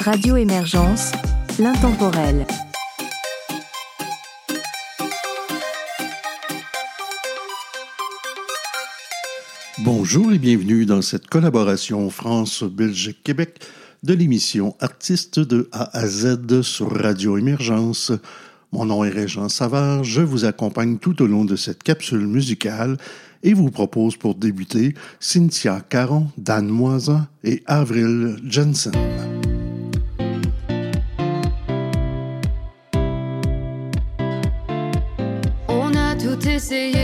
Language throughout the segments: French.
Radio Émergence, l'intemporel. Bonjour et bienvenue dans cette collaboration France-Belgique-Québec de l'émission Artistes de A à Z sur Radio Émergence. Mon nom est Régent Savard, je vous accompagne tout au long de cette capsule musicale et vous propose pour débuter Cynthia Caron, Dan Moisin et Avril Jensen. say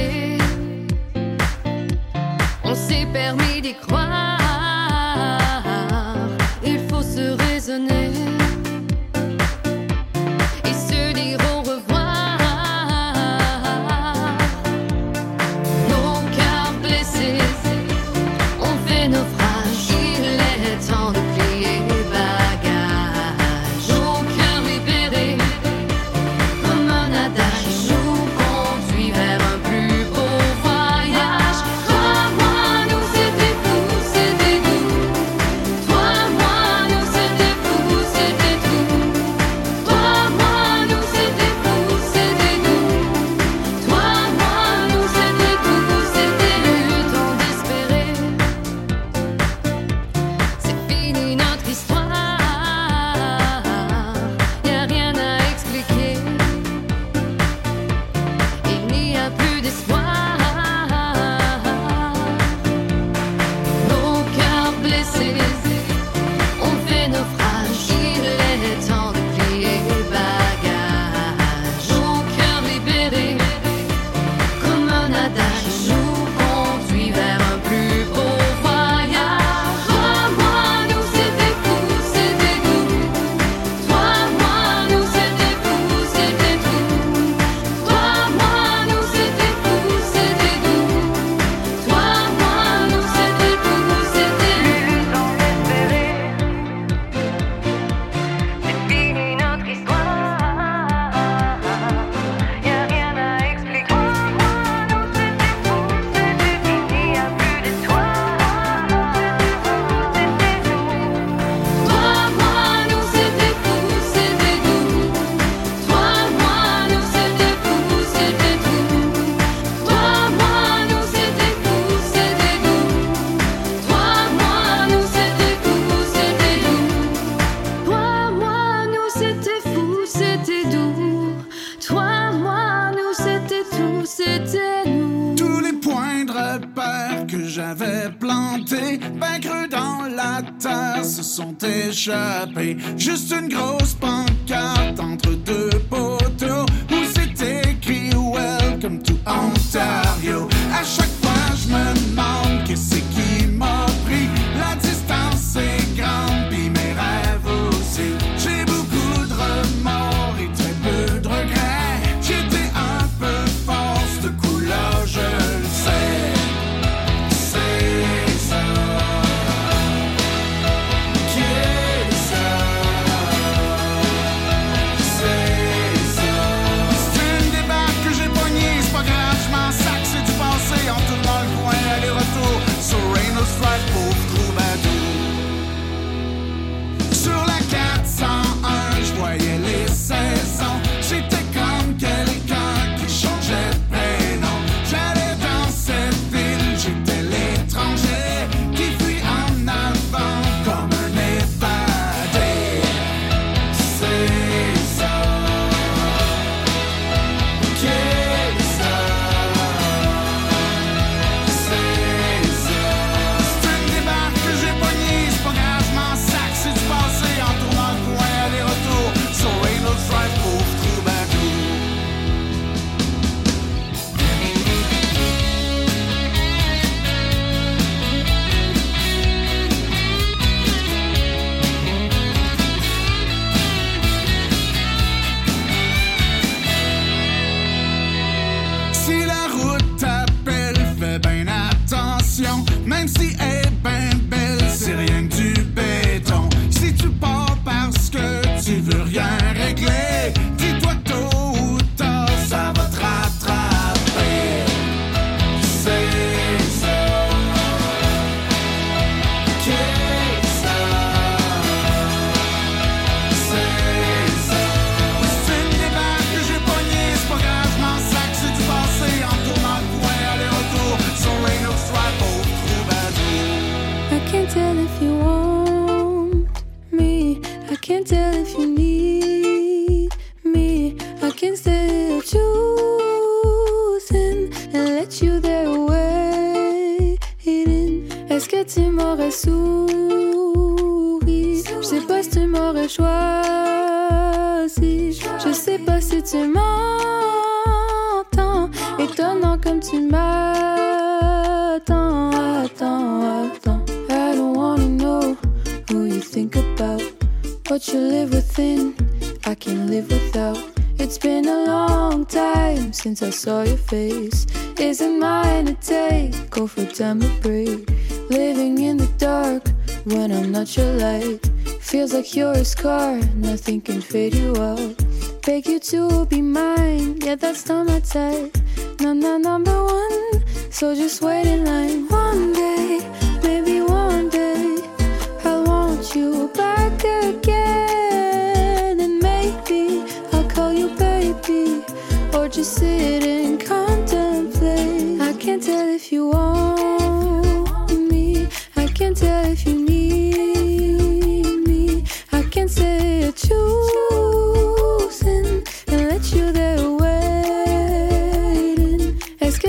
Isn't mine to take? Go for time to break. Living in the dark when I'm not your light. Feels like you're a scar, nothing can fade you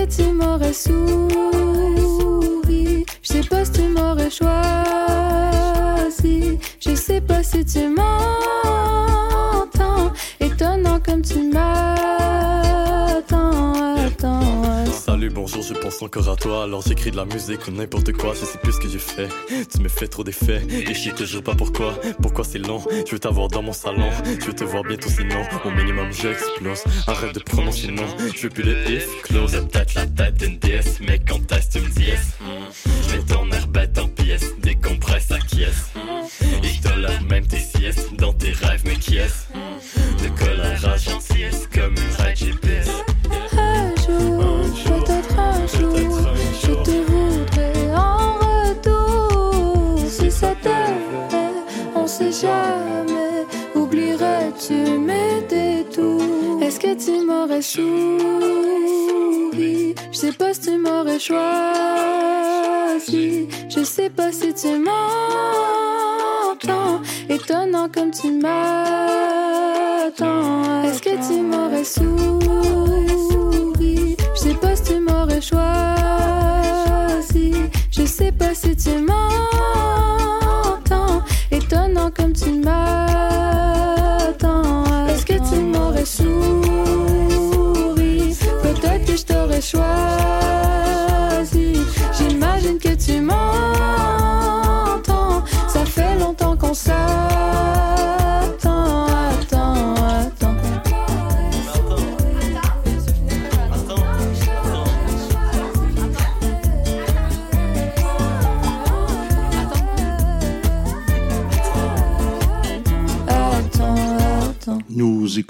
tu m'aurais souri? Je sais pas si tu m'aurais choisi. Je sais pas si tu m'entends. Étonnant comme tu m'attends. Salut, bonjour, je pense encore à toi. Alors j'écris de la musique ou n'importe quoi, je sais plus ce que je fais. Tu me fais trop d'effets et je sais toujours pas pourquoi. Pourquoi c'est long? Je veux t'avoir dans mon salon. Je veux te voir bientôt sinon. Au minimum, j'explose. Arrête de prononcer non. Je veux plus les if close. Peut-être la tête d'une déesse, mais quand est-ce tu me dis yes? Hmm. Je mets ton air bête en pièces, décompresse, acquiesce. Et tolère même tes siestes dans tes rêves, mais qui est-ce? Je sais pas si tu m'aurais choisi. Je sais pas si tu m'entends. Étonnant comme tu m'attends. Est-ce que tu m'aurais souri? Je sais pas si tu m'aurais choisi. Je sais pas si tu m'entends. Étonnant comme tu m'attends.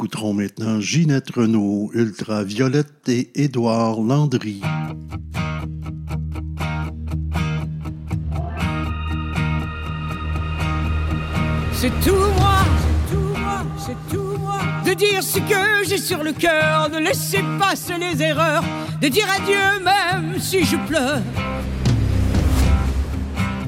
Écouterons maintenant Ginette Renault, Ultraviolette et Édouard Landry. C'est tout moi, c'est tout moi, c'est tout moi. De dire ce que j'ai sur le cœur, de laisser passer les erreurs, de dire adieu même si je pleure.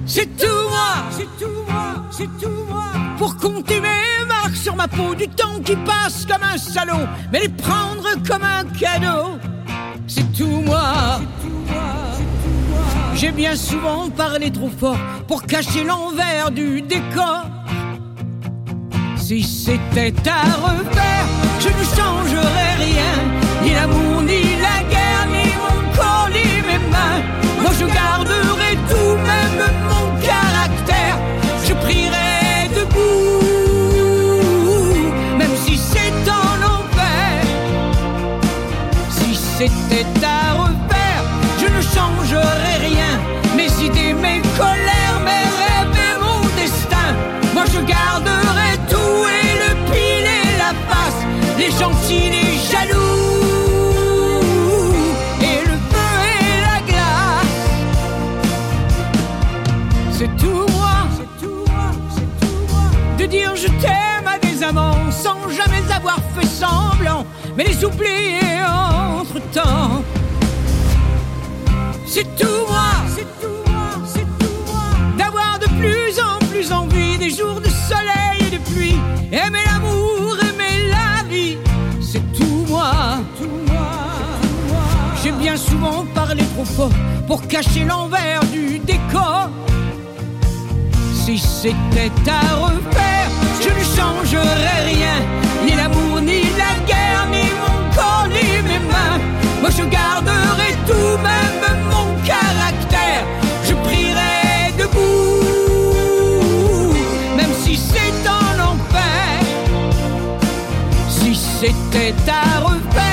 C'est tout moi, c'est tout moi, c'est tout moi. Pour compter mes marques sur ma peau, du temps qui passe comme un salaud, mais les prendre comme un cadeau. C'est tout moi. J'ai bien souvent parlé trop fort pour cacher l'envers du décor. Si c'était à refaire, je ne changerais rien. Ni l'amour, ni la guerre, ni mon corps, ni mes mains. Moi je garderai tout, même mon caractère. Je prierai sans jamais avoir fait semblant, mais les oublier entre temps. C'est tout moi, c'est tout moi, c'est tout moi, d'avoir de plus en plus envie des jours de soleil et de pluie, aimer l'amour, aimer la vie, c'est tout moi, tout moi. J'ai bien souvent parlé trop fort pour cacher l'envers du décor si c'était à refaire, je ne changerais rien, ni l'amour, ni la guerre, ni mon corps, ni mes mains. Moi je garderai tout, même mon caractère, je prierai debout, même si c'est en enfer, si c'était à refaire.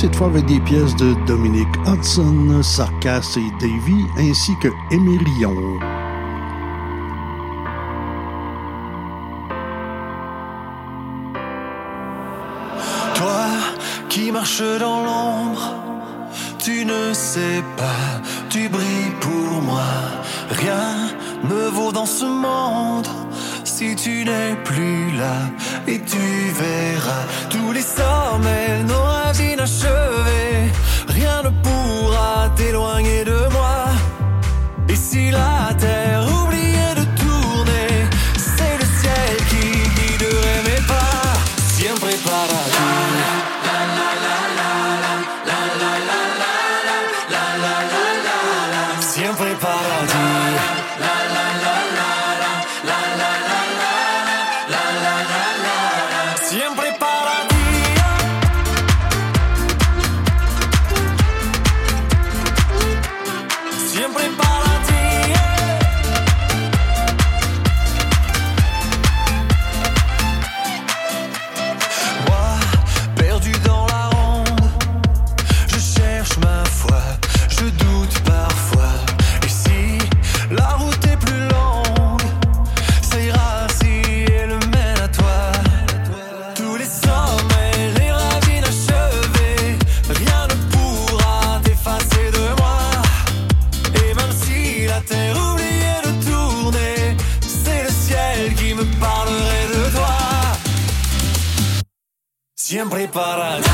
Cette fois avec des pièces de Dominic Hudson, Sarkas et Davy, ainsi que Émerion. Toi qui marches dans l'ombre, tu ne sais pas, tu brilles pour moi. Rien ne vaut dans ce monde si tu n'es plus là. Et tu verras tous les sommets, nos rêves inachevés. Rien ne pourra t'éloigner de moi. Et si separati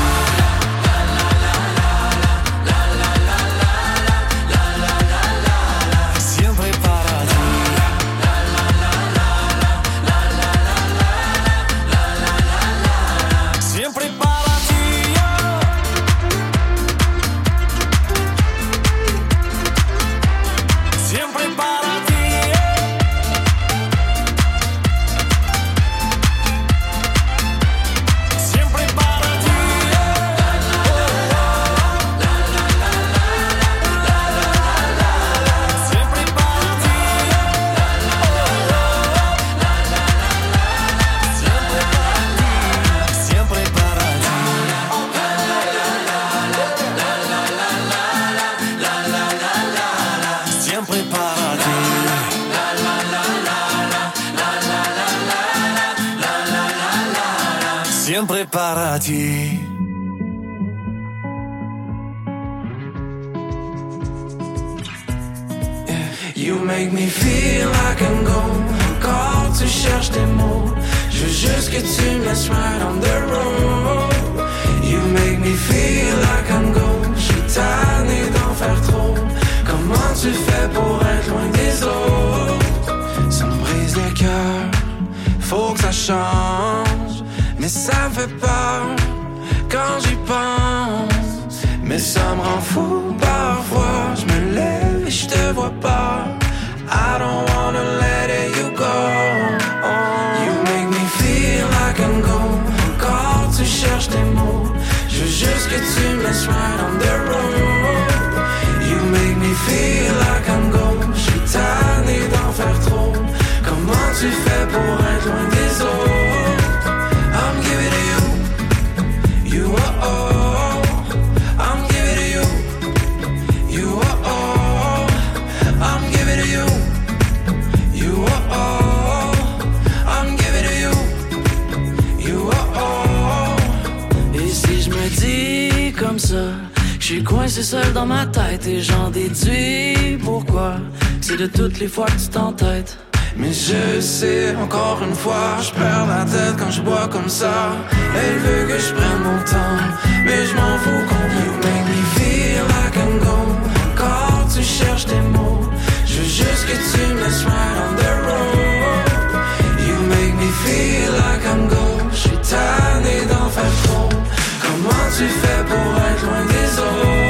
Siempre para ti. You make me feel like I'm gone. Quand tu cherches tes mots, je veux juste que tu me laisses right on the road. You make me feel like I'm gone. Je suis d'en faire trop. Comment tu fais pour être loin des autres? Ça me brise le cœur. Faut que ça change. Mais ça me fait peur quand j'y pense. Mais ça me rend fou parfois. Je me lève et je te vois pas. I don't wanna let you go. You make me feel like I'm gone. Quand tu cherches tes mots, je veux juste que tu me laisses right on the road. You make me feel like I'm gone. Je suis tanné d'en faire trop. Comment tu fais pour être loin des autres? Coincé seul dans ma tête et j'en déduis pourquoi. C'est de toutes les fois que tu t'entêtes. Mais je sais, encore une fois, je perds la tête quand je bois comme ça. Elle veut que je prenne mon temps, mais je m'en fous complètement. You make me feel like I'm gone. Quand tu cherches tes mots, je veux juste que tu me laisses right on the road. You make me feel like I'm gone. Je suis tanné d'en faire trop. Comment tu fais pour être loin des autres?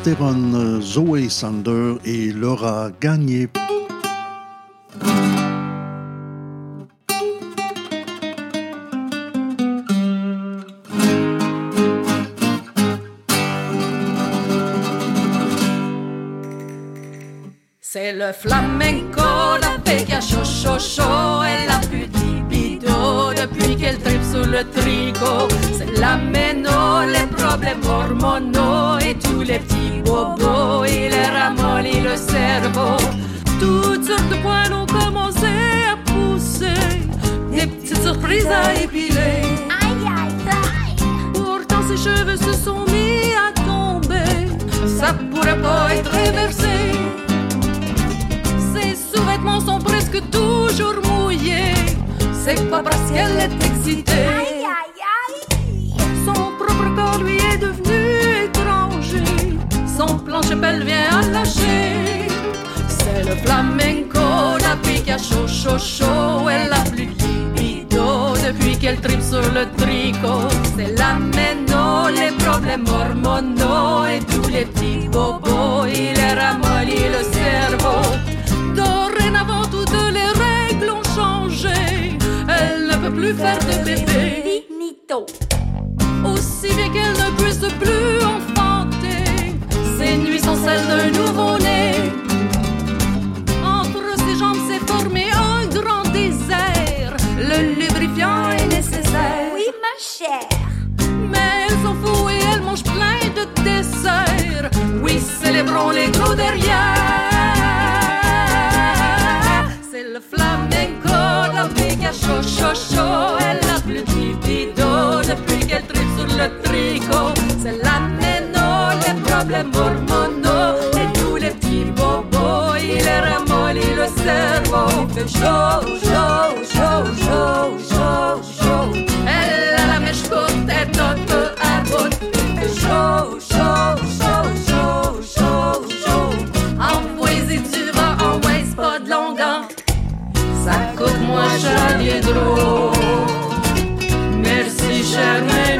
Progestérone Zoé Sander et Laura Gagné. C'est le flamenco, la vecchia chaud chaud Elle a plus libido depuis qu'elle tripe sous le tricot C'est la méno, les problèmes hormonaux petites surprises à épiler Pourtant ses cheveux se sont mis à tomber Ça pourrait pas être réversé ses sous-vêtements sont presque toujours mouillés. C'est pas parce qu'elle est excitée. Son propre corps lui est devenu étranger. Son plancher pelvien a lâché. C'est le flamenco, la pique à chaud, chaud, chaud. Elle a plus qu'elle tripe sur le tricot. C'est la méno, les problèmes hormonaux et tous les petits bobos. Il est ramolli le cerveau. Dorénavant, toutes les règles ont changé. Elle ne peut plus faire de bébé. Aussi bien qu'elle ne puisse plus enfanter. Ses nuits sont celles d'un nouveau-né. Mais elle s'en fout et elle mange plein de desserts. Oui, célébrons les gros derrière. C'est le flamenco, la chaud, chaud, chaud. Elle a plus de libido depuis qu'elle tripe sur le tricot. C'est la méno, les problèmes hormonaux et tous les petits bobos. Il est le cerveau. Il fait chaud, chaud, chaud, chaud, chaud, cher l'hydro. Merci cher mais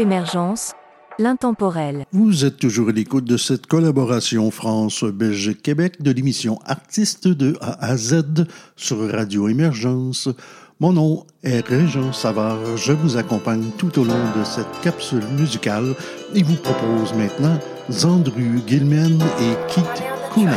émergence l'intemporel. Vous êtes toujours à l'écoute de cette collaboration France-Belgique-Québec de l'émission Artistes de A à Z sur Radio Émergence. Mon nom est Régent Savard. Je vous accompagne tout au long de cette capsule musicale et vous propose maintenant Zandru Gilman et Kit Kuna.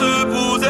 se poser.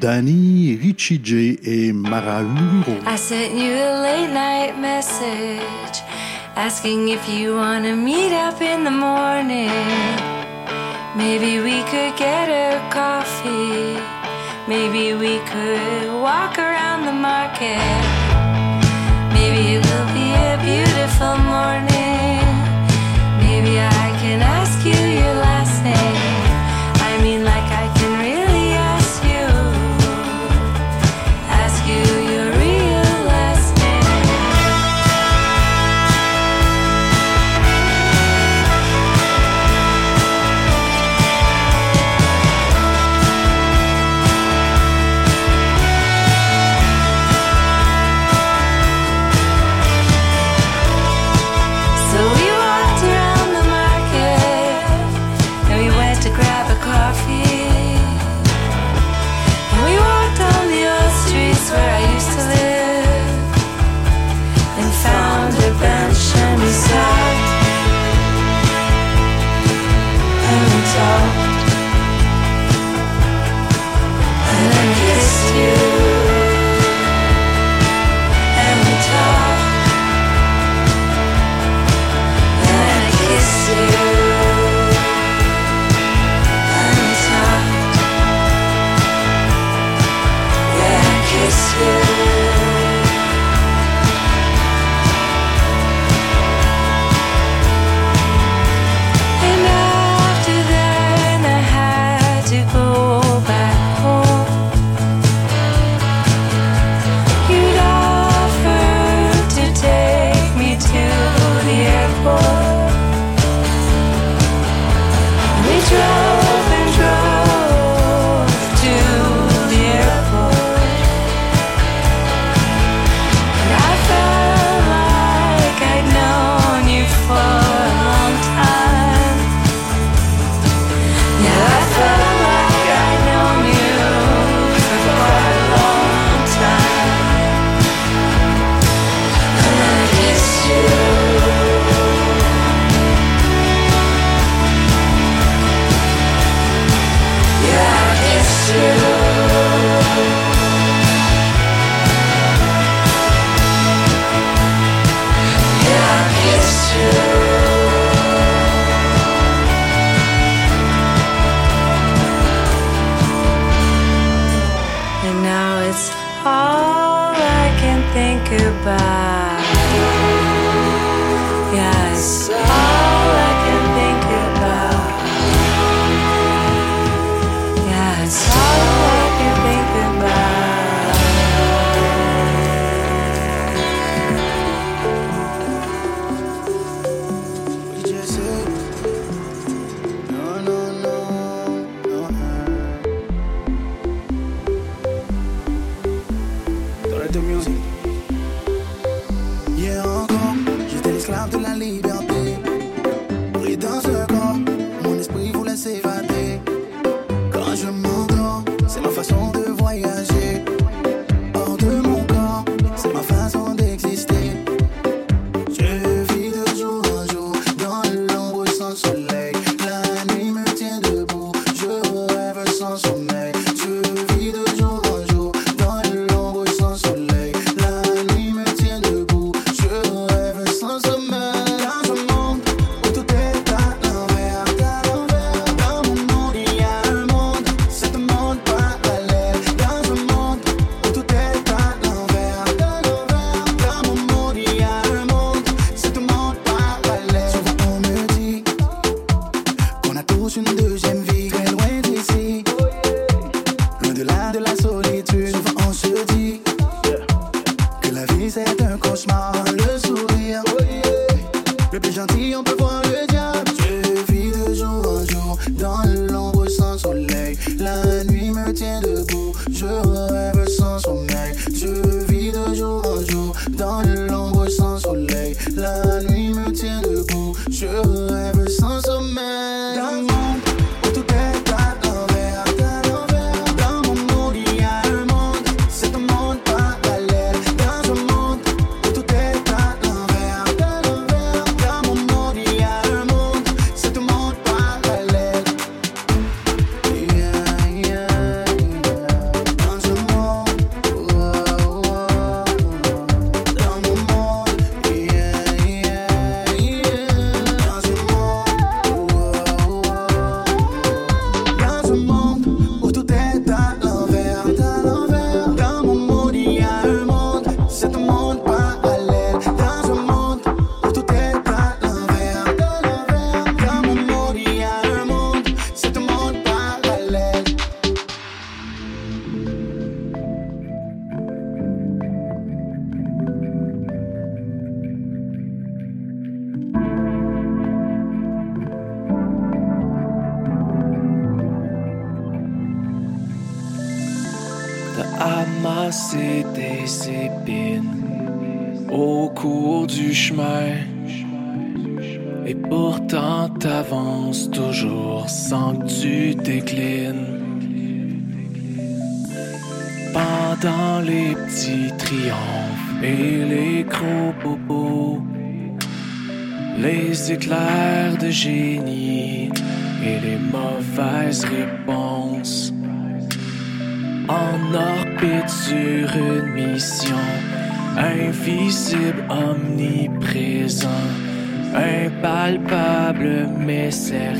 Danny, Richie J et Mara Luro. I sent you a late night message asking if you want to meet up in the morning. Maybe we could get a coffee. Maybe we impalpable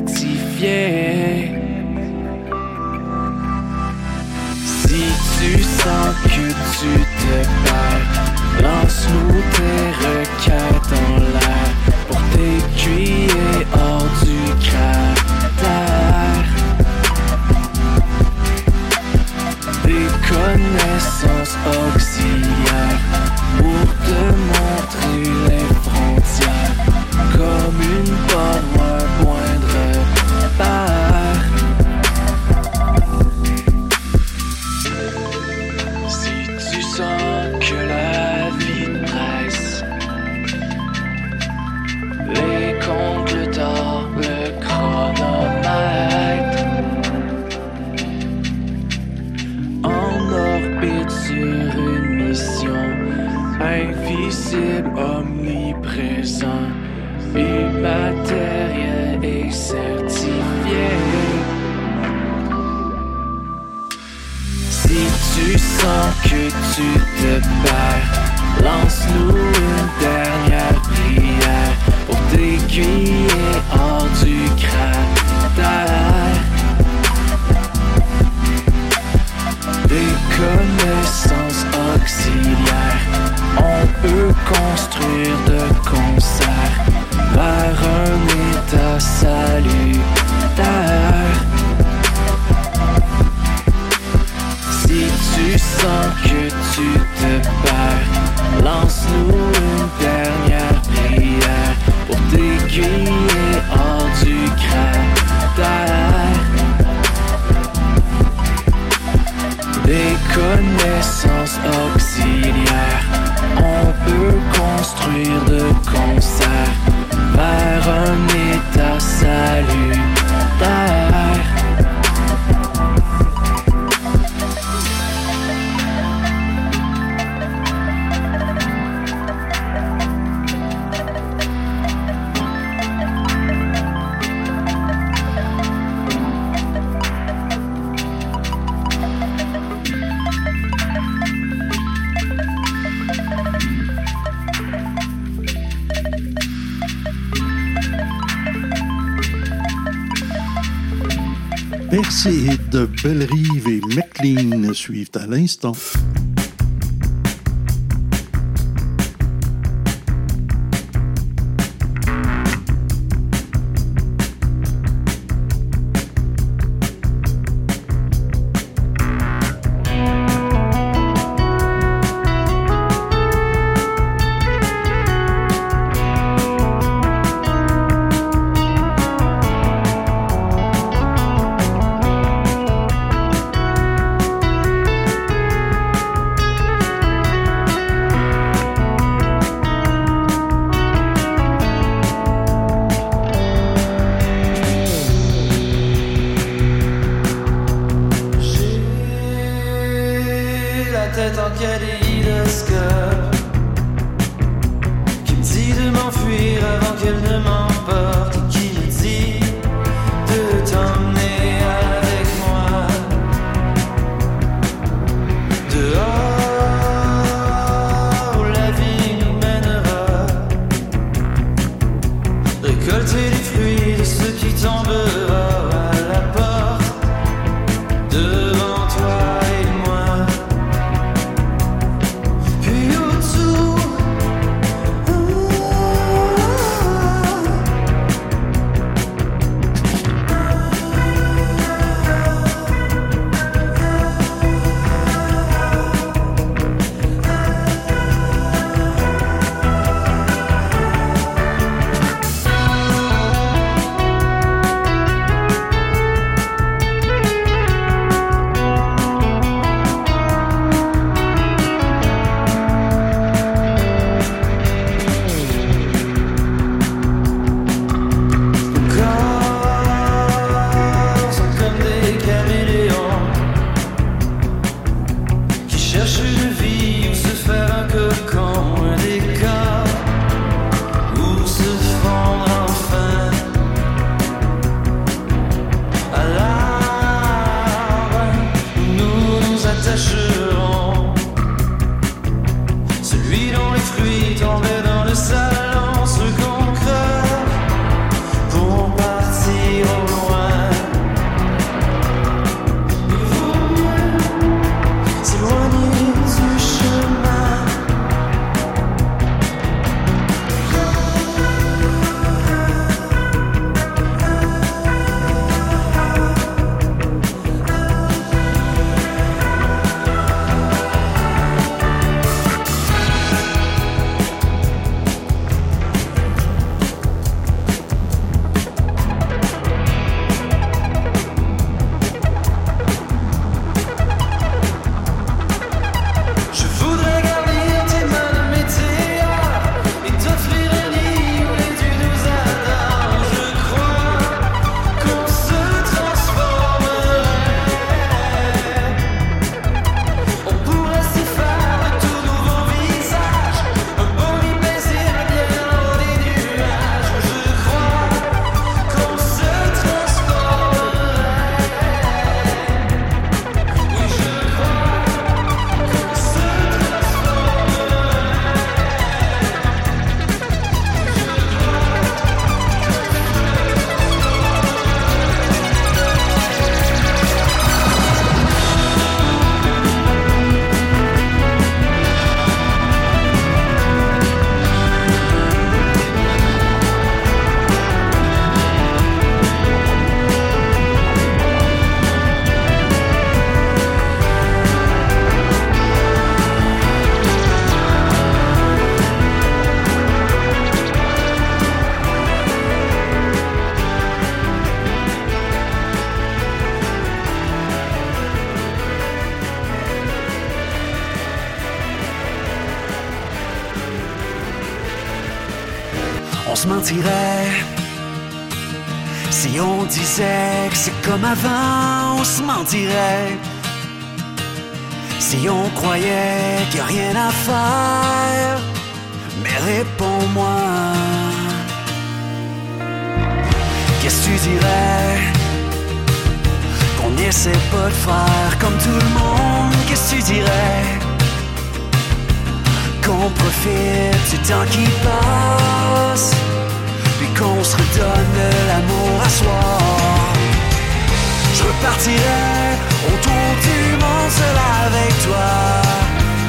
Bellerive et McLean suivent à l'instant. Comme avant, on se mentirait. Si on croyait qu'il n'y a rien à faire, mais réponds-moi. Qu'est-ce que tu dirais? Qu'on n'essaie pas de faire comme tout le monde? Qu'est-ce que tu dirais? Qu'on profite du temps qui passe, puis qu'on se redonne Je repartirai autour du monde seul avec toi,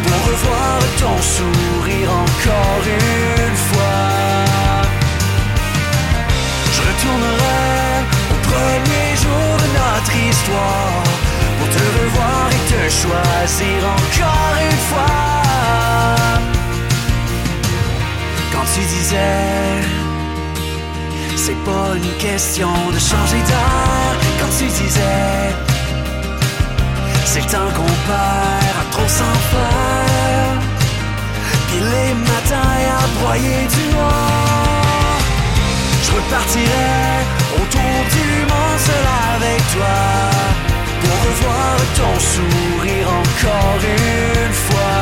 pour revoir ton sourire encore une fois. Je retournerai au premier jour de notre histoire, pour te revoir et te choisir encore une fois quand tu disais c'est pas une question de changer quand tu disais. C'est le temps qu'on perd à trop s'en faire. Puis les matins à broyer du noir. Je repartirai autour du monde seul avec toi. Pour revoir ton sourire encore une fois.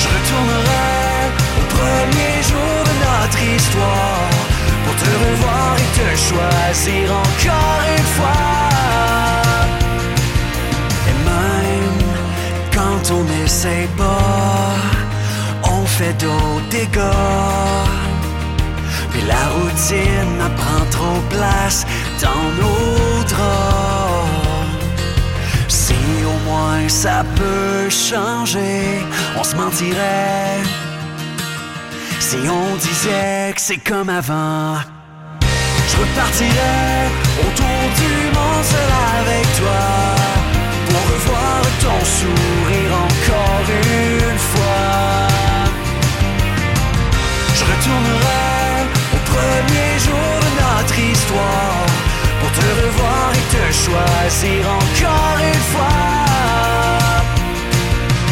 Je retournerai au premier jour de notre histoire te revoir et te choisir encore une fois. Et même quand on n'essaie pas, on fait d'autres dégâts. Puis la routine en prend trop place dans nos draps. Si au moins ça peut changer, on se mentirait. Si on disait que c'est comme avant, je repartirais autour du monde seul avec toi. Pour revoir ton sourire encore une fois. Je retournerai au premier jour de notre histoire pour te revoir et te choisir encore une fois.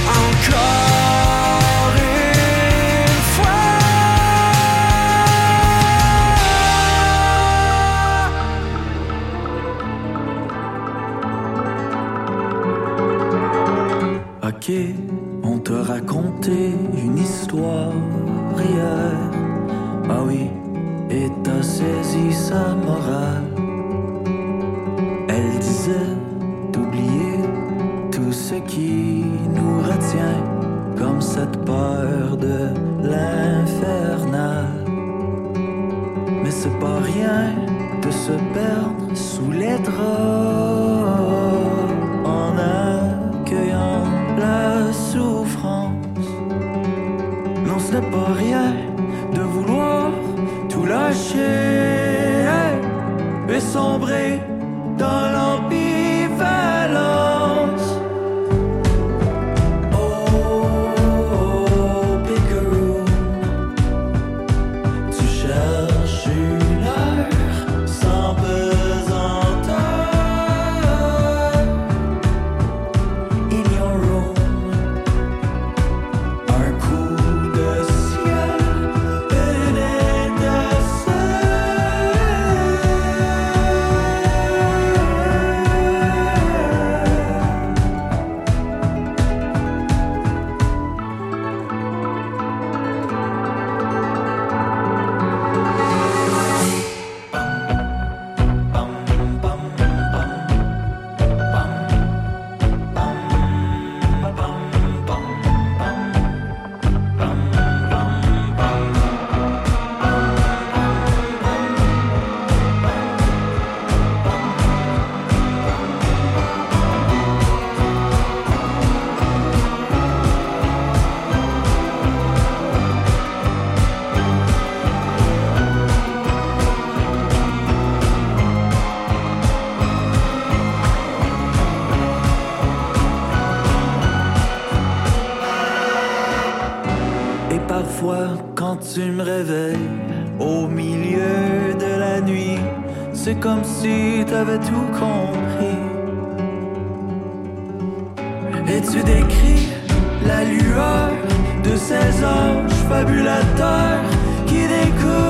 Encore on te racontait une histoire. Ah oui, et t'as saisi sa morale. Elle disait d'oublier tout ce qui nous retient, comme cette peur de l'infernal. Mais c'est pas rien de se perdre sous les draps. door. It découvre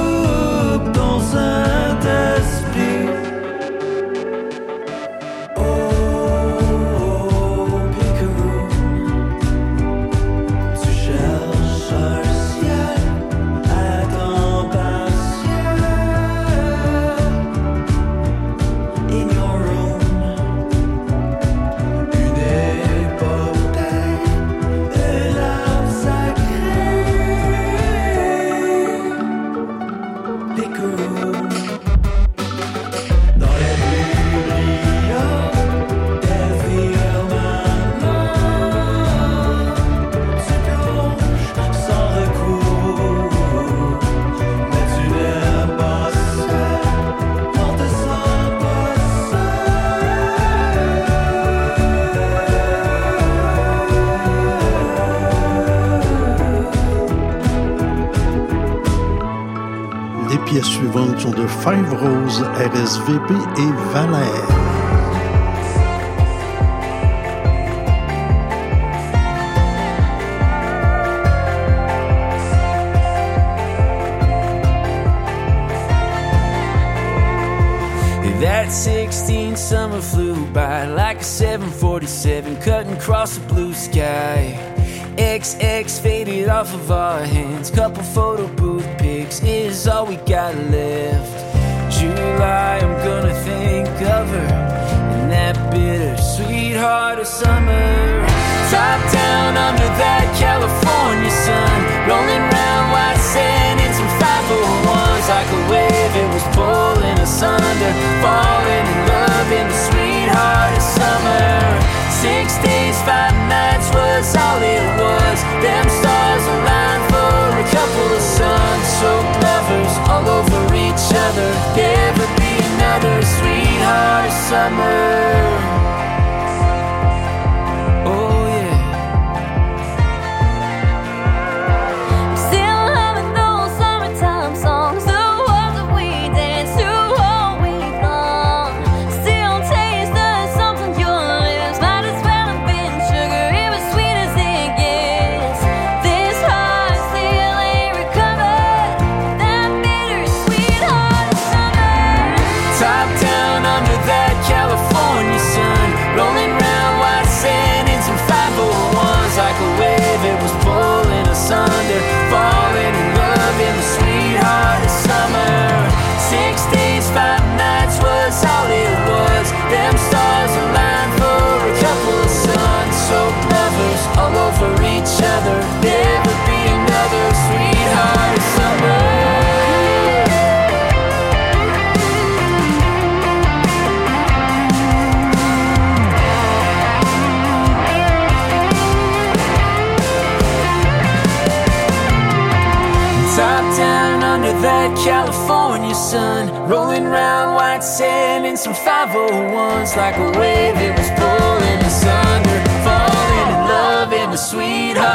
albums sont de Five Rose, RSVP et Valère. That 16 summer flew by like a 747 cutting across the blue sky. XX faded off of our another, never be another sweetheart summer. sun, rolling round white sand in some 501s like a wave. It was pulling us under, falling in love in the sweetheart.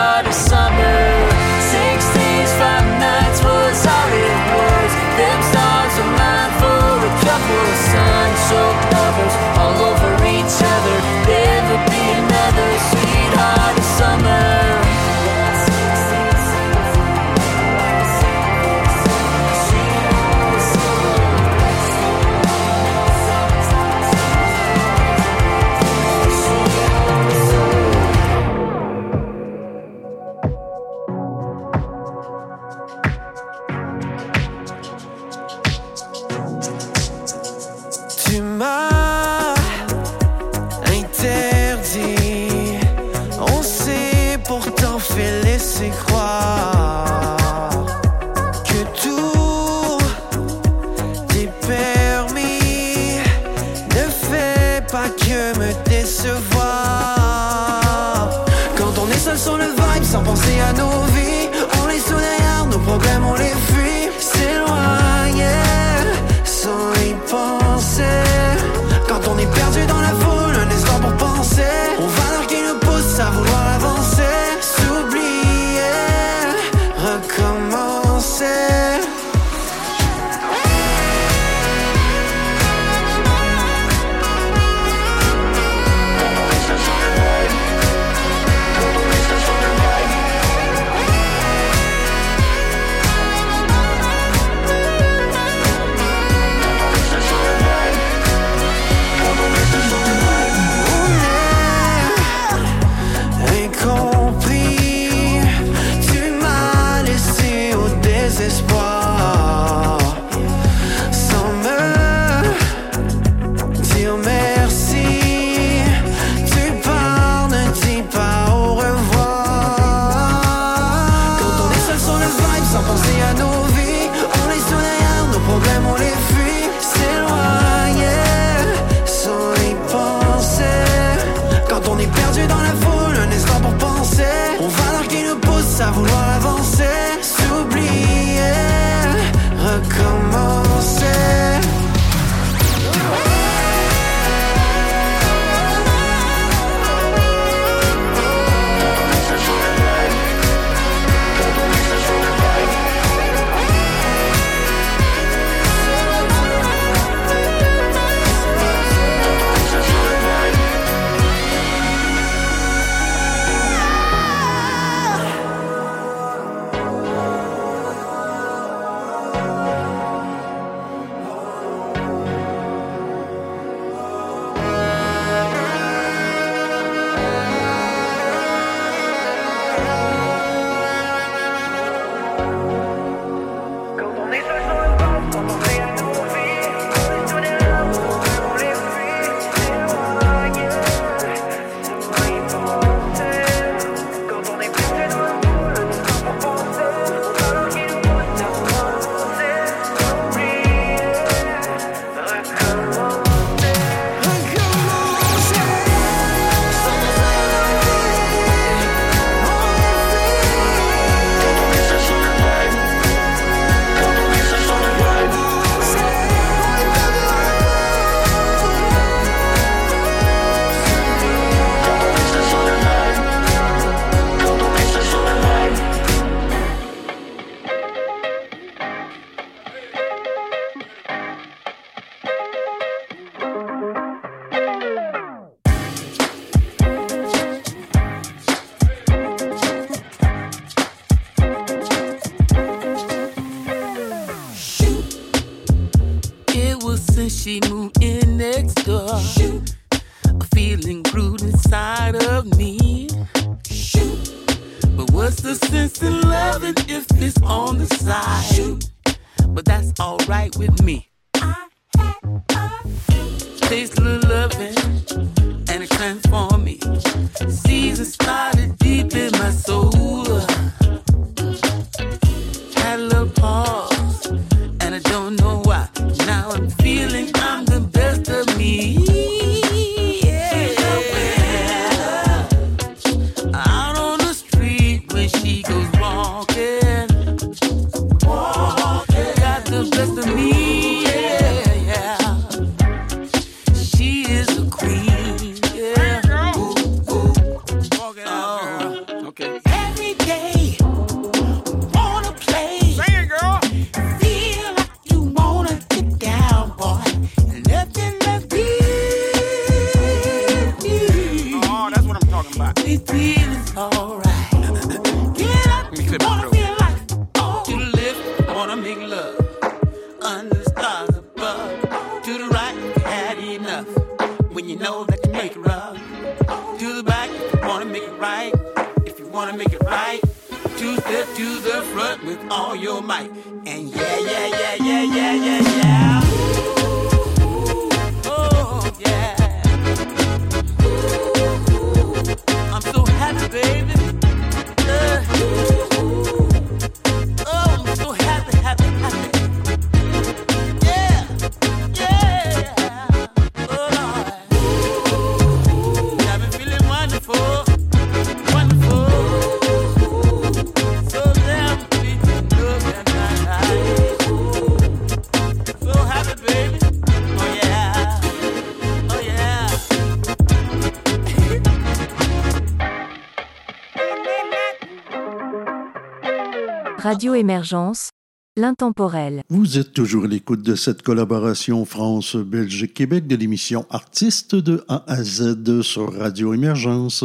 Radio Émergence, l'intemporel. Vous êtes toujours à l'écoute de cette collaboration France-Belgique-Québec de l'émission Artistes de A à Z sur Radio Émergence.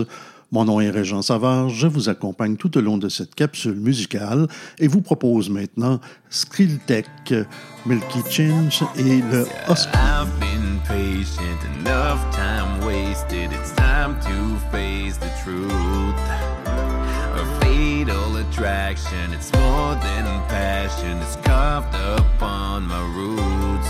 Mon nom est Régent Savard, je vous accompagne tout au long de cette capsule musicale et vous propose maintenant Skrilltech, Milky Change et le Husky. I've been patient, enough time wasted. It's time to face the truth. Fatal attraction, it's more than passion, it's carved upon my roots.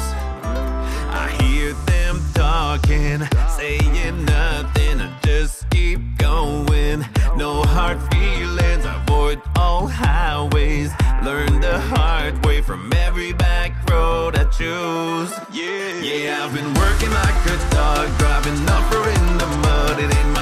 I hear them talking, saying nothing, I just keep going. No hard feelings, I avoid all highways. Learn the hard way from every back road I choose. Yeah, yeah, I've been working like a dog, driving upper in the mud. It ain't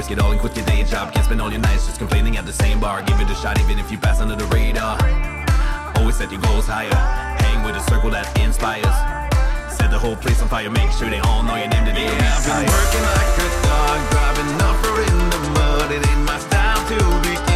risk it all and quit your day job. Can't spend all your nights just complaining at the same bar. Give it a shot even if you pass under the radar. Always set your goals higher. Hang with a circle that inspires. Set the whole place on fire. Make sure they all know your name today. Yeah, I've been working like a dog, driving upper in the mud. It ain't my style to be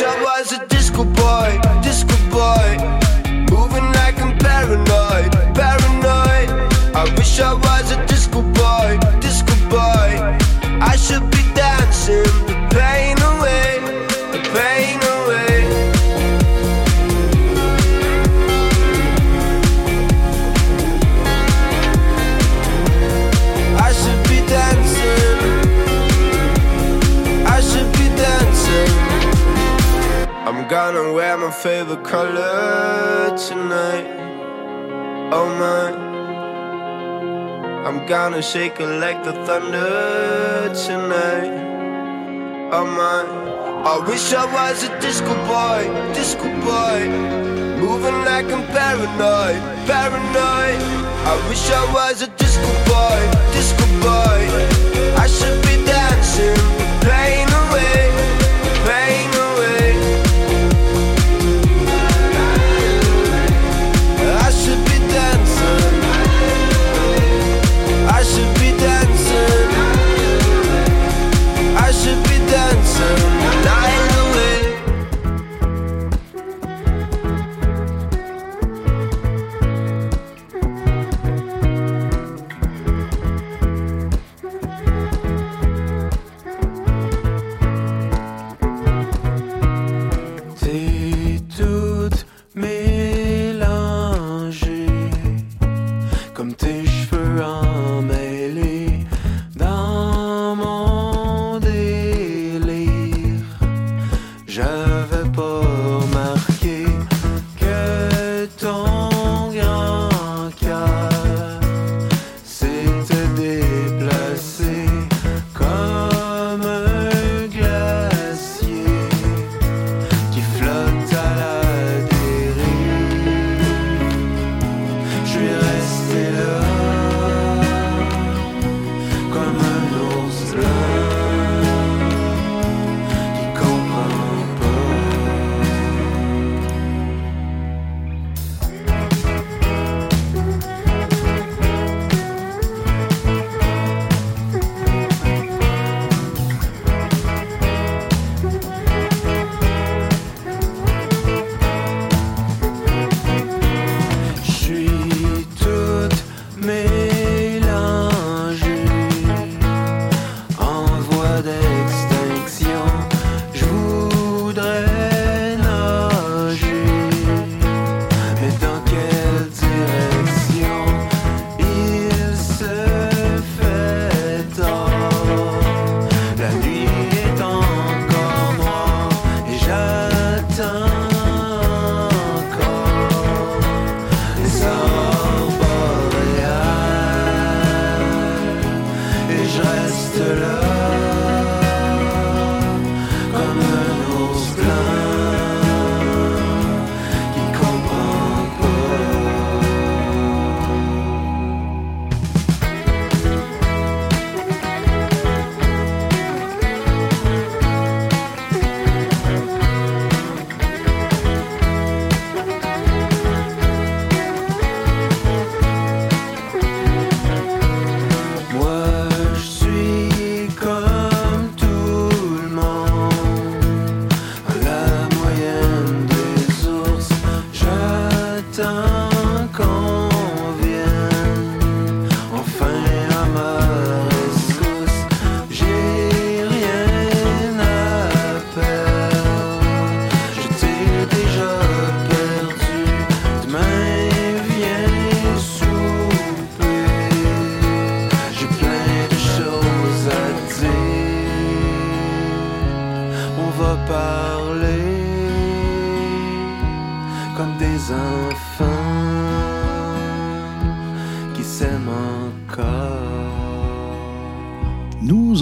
wish I was a disco boy, disco boy. Moving like I'm paranoid, paranoid. I wish I was a gonna wear my favorite color tonight. Oh my, I'm gonna shake it like the thunder tonight. Oh my, I wish I was a disco boy, disco boy, moving like I'm paranoid, paranoid. I wish I was a disco boy, disco boy. I should be dancing.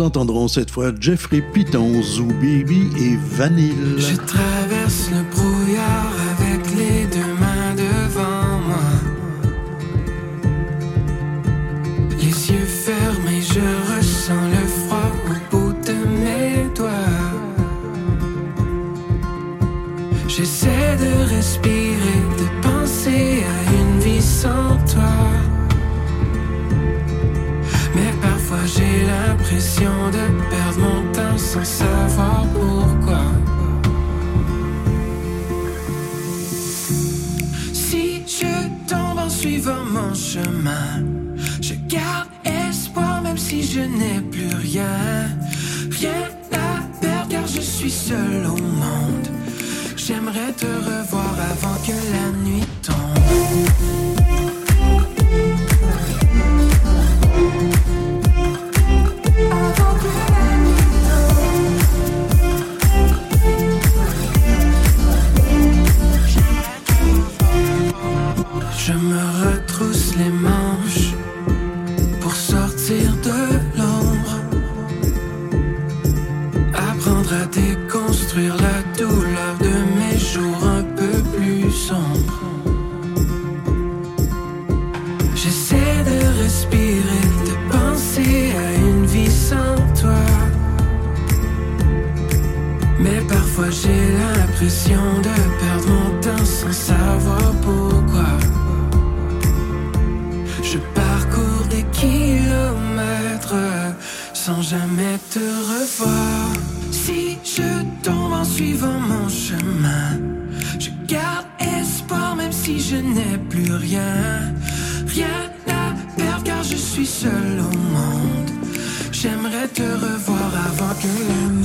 entendrons cette fois Jeffrey Piton, Zoo Baby et Vanille. te revoir avant que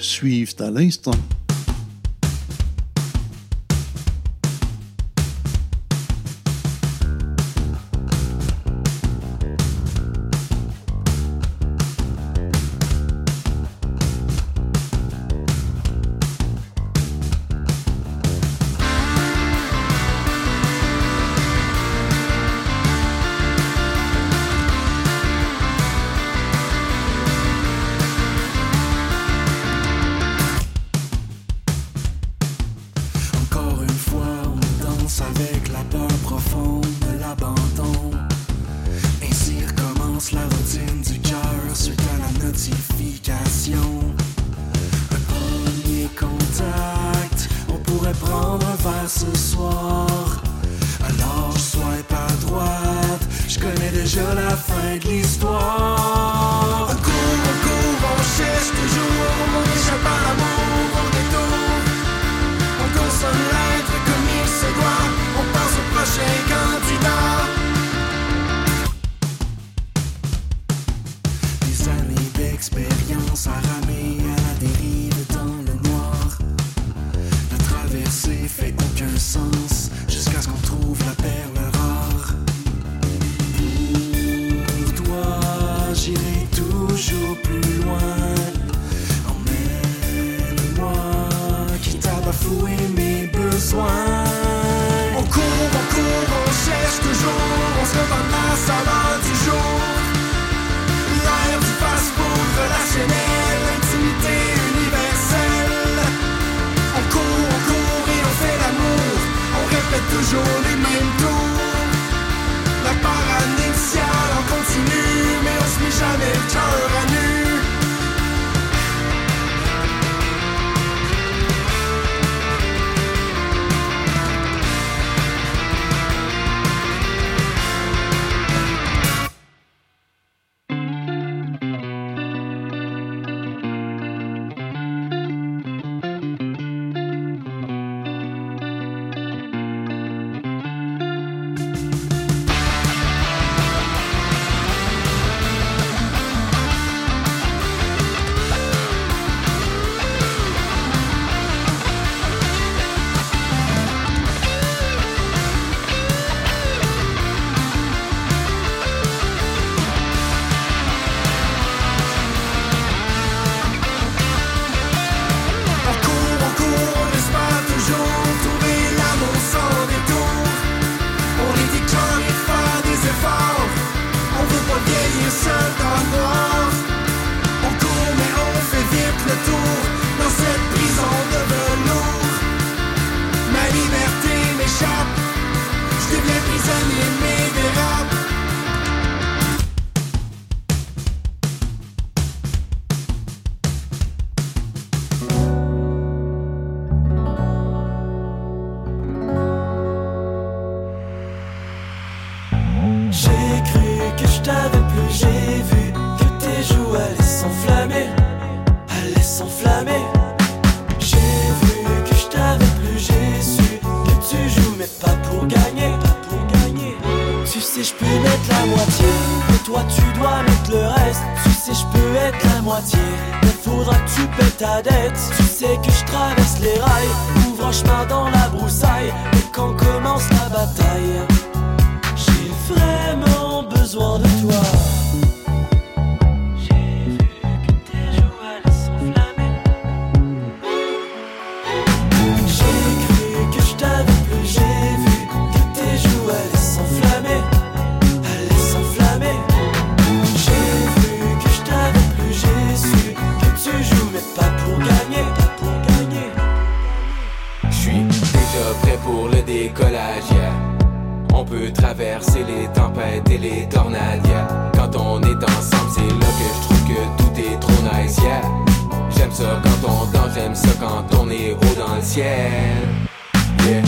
Suivent à l'instant. la routine du cœur suite à la notification. Un premier contact, on pourrait prendre un verre ce soir. Alors je swipe à droite, je connais déjà la fin de l'histoire. On court, on court, on cherche toujours, on échappe à l'amour, on détourne. On consomme l'être comme il se doit, on passe au prochain candidat. Yeah. Yeah,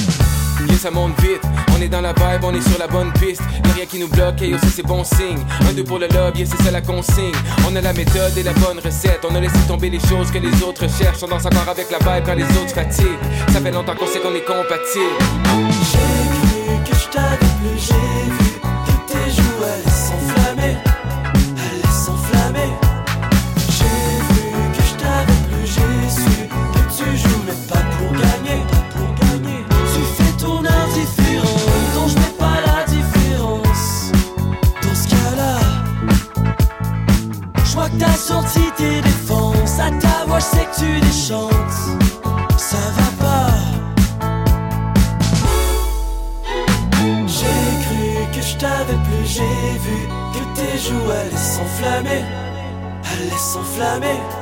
ça monte vite, on est dans la vibe, on est sur la bonne piste. Y'a rien qui nous bloque, et aussi c'est bon signe. Un, deux pour le lobby, et c'est ça la consigne. On a la méthode et la bonne recette. On a laissé tomber les choses que les autres cherchent. On danse encore avec la vibe quand les autres fatiguent. Ça fait longtemps qu'on sait qu'on est compatibles. J'ai que je t'avais plus, j'ai Flaming.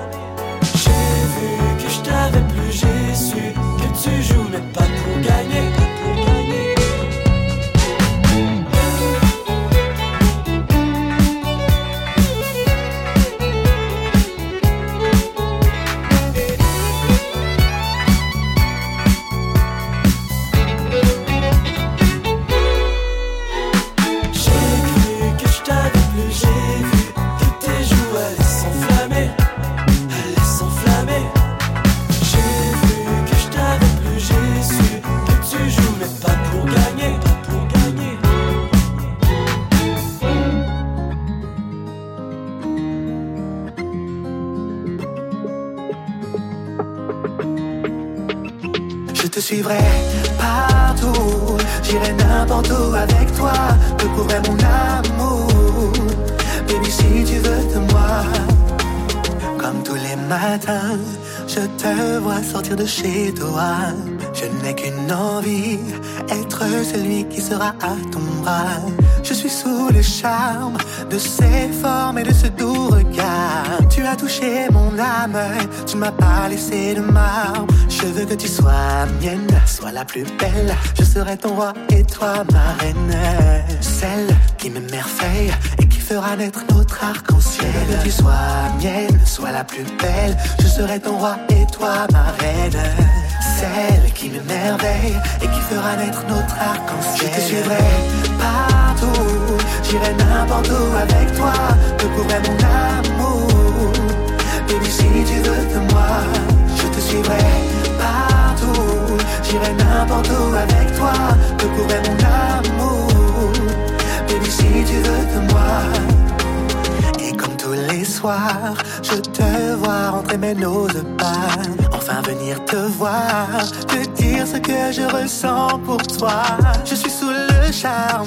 Toi. Je n'ai qu'une envie, être celui qui sera à ton bras. Je suis sous le charme de ces formes et de ce doux regard. Tu as touché mon âme, tu m'as pas laissé de marbre. Je veux que tu sois mienne, sois la plus belle. Je serai ton roi et toi ma reine. Celle qui m'émerveille et fera naître notre arc-en-ciel. Que tu sois mienne, sois la plus belle. Je serai ton roi et toi ma reine. Celle qui m'émerveille et qui fera naître notre arc-en-ciel. Je te suivrai partout, j'irai n'importe où avec toi, te prouver mon amour. Baby, si tu veux de moi, je te suivrai partout, j'irai n'importe où avec toi, te prouver mon amour. Si tu veux de moi. Et comme tous les soirs, je te vois rentrer mais n'ose pas Enfin venir te voir, te dire ce que je ressens pour toi. Je suis sous le charme,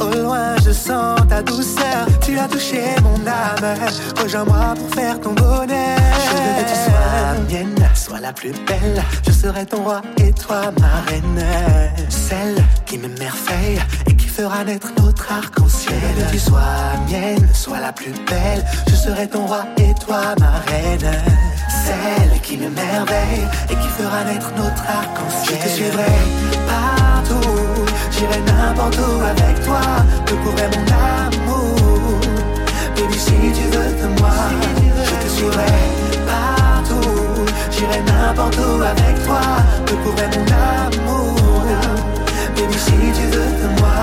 au loin je sens ta douceur. Tu as touché mon âme, rejoins-moi pour faire ton bonheur. Je veux que tu sois mienne, sois la plus belle. Je serai ton roi et toi ma reine. Celle qui m'émerveille et qui fera naître notre arc-en-ciel. Que tu sois mienne, sois la plus belle. Je serai ton roi et toi ma reine. Celle qui m'émerveille et qui fera naître notre arc-en-ciel. Je te suivrai partout, j'irai n'importe où avec toi Te prouver mon amour. Baby si tu veux de moi Je te suivrai. Partout, j'irai n'importe où avec toi prouver mon amour Baby, si tu veux de moi.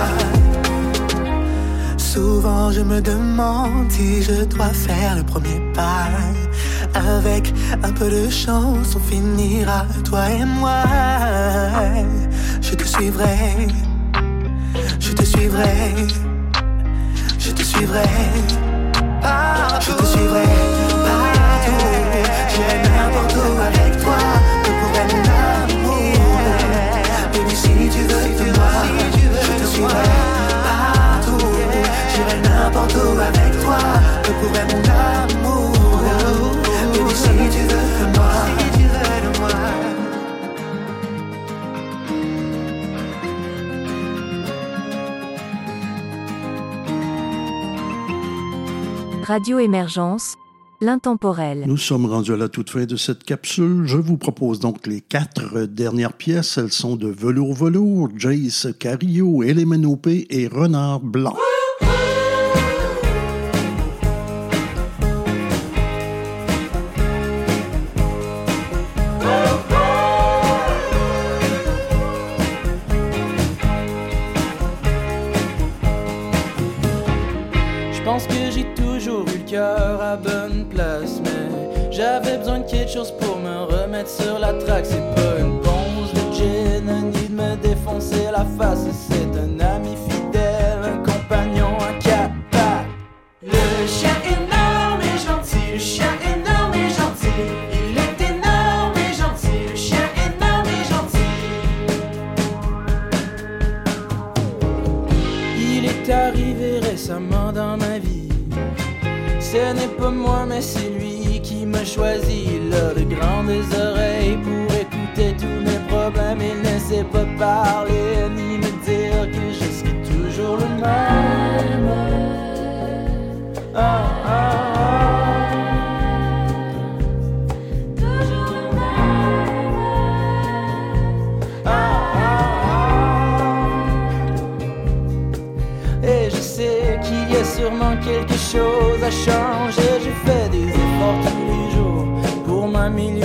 Souvent, je me demande si je dois faire le premier pas. Avec un peu de chance, on finira, toi et moi. Je te suivrai, je te suivrai, je te suivrai. Partout. Je te suivrai partout. N'importe où avec toi. Radio Émergence, l'intemporel. Nous sommes rendus à la toute fin de cette capsule. Je vous propose donc les quatre dernières pièces. Elles sont de Velours Velours, Jace Cario, Elemeno et Renard Blanc. c'est pas une ponce de gin, ni de me défoncer la face. C'est un ami fidèle, un compagnon incapable. Le chien énorme et gentil, le chien énorme et gentil. Il est énorme et gentil, le chien énorme et gentil. Il est arrivé récemment dans ma vie. Ce n'est pas moi, mais c'est lui qui me choisit de grandes oreilles pour écouter tous mes problèmes et ne sais pas parler ni me dire que je suis toujours le même. Ah, ah, ah. sûrement quelque chose à changer família.